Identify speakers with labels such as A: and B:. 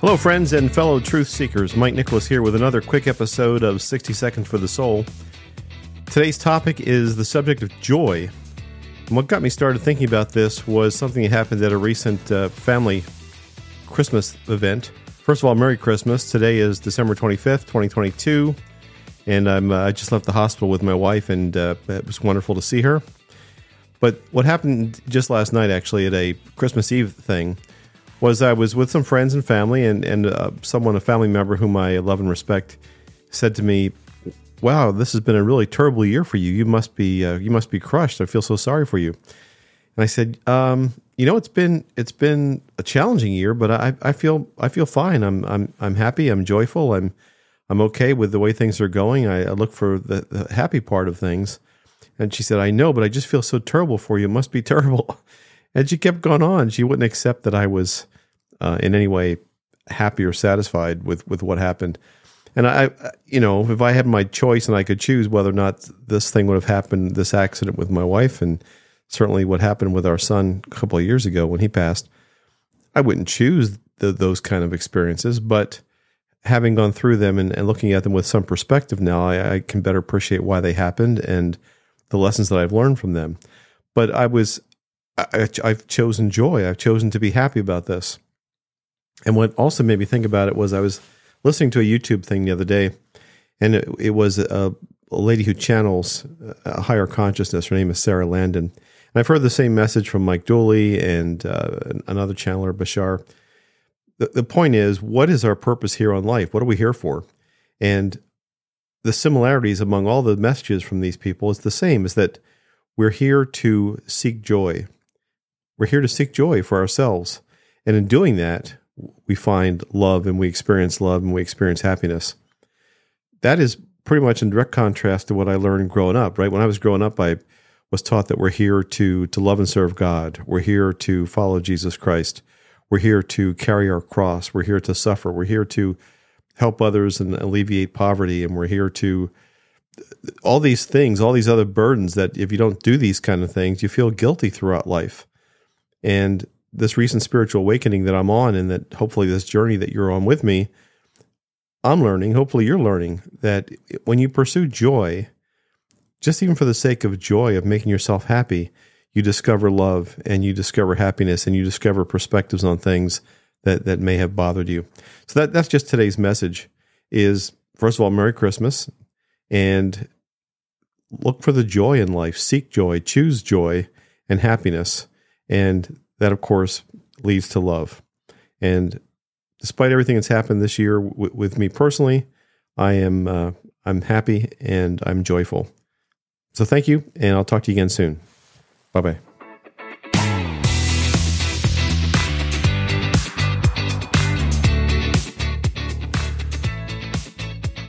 A: Hello, friends and fellow truth seekers. Mike Nicholas here with another quick episode of 60 Seconds for the Soul. Today's topic is the subject of joy. And what got me started thinking about this was something that happened at a recent uh, family Christmas event. First of all, Merry Christmas. Today is December 25th, 2022. And I'm, uh, I just left the hospital with my wife, and uh, it was wonderful to see her. But what happened just last night, actually, at a Christmas Eve thing, was I was with some friends and family, and and uh, someone, a family member whom I love and respect, said to me, "Wow, this has been a really terrible year for you. You must be uh, you must be crushed. I feel so sorry for you." And I said, um, "You know, it's been it's been a challenging year, but I, I feel I feel fine. I'm I'm I'm happy. I'm joyful. I'm I'm okay with the way things are going. I, I look for the, the happy part of things." And she said, I know, but I just feel so terrible for you. It must be terrible. And she kept going on. She wouldn't accept that I was uh, in any way happy or satisfied with, with what happened. And I, you know, if I had my choice and I could choose whether or not this thing would have happened, this accident with my wife, and certainly what happened with our son a couple of years ago when he passed, I wouldn't choose the, those kind of experiences. But having gone through them and, and looking at them with some perspective now, I, I can better appreciate why they happened and the lessons that I've learned from them. But I was, I, I've chosen joy. I've chosen to be happy about this. And what also made me think about it was I was listening to a YouTube thing the other day, and it, it was a, a, lady who channels a higher consciousness. Her name is Sara Landon. And I've heard the same message from Mike Dooley and uh, another channeler, Bashar. The, the point is, what is our purpose here on life? What are we here for? And the similarities among all the messages from these people is the same is that we're here to seek joy. We're here to seek joy for ourselves. And in doing that, we find love and we experience love and we experience happiness. That is pretty much in direct contrast to what I learned growing up, right? When I was growing up, I was taught that we're here to to love and serve God. We're here to follow Jesus Christ. We're here to carry our cross. We're here to suffer. We're here to help others and alleviate poverty and we're here to all these things all these other burdens that if you don't do these kind of things you feel guilty throughout life and this recent spiritual awakening that i'm on and that hopefully this journey that you're on with me i'm learning hopefully you're learning that when you pursue joy just even for the sake of joy of making yourself happy you discover love and you discover happiness and you discover perspectives on things that that may have bothered you. So that that's just today's message is first of all merry christmas and look for the joy in life, seek joy, choose joy and happiness and that of course leads to love. And despite everything that's happened this year w- with me personally, I am uh, I'm happy and I'm joyful. So thank you and I'll talk to you again soon. Bye-bye.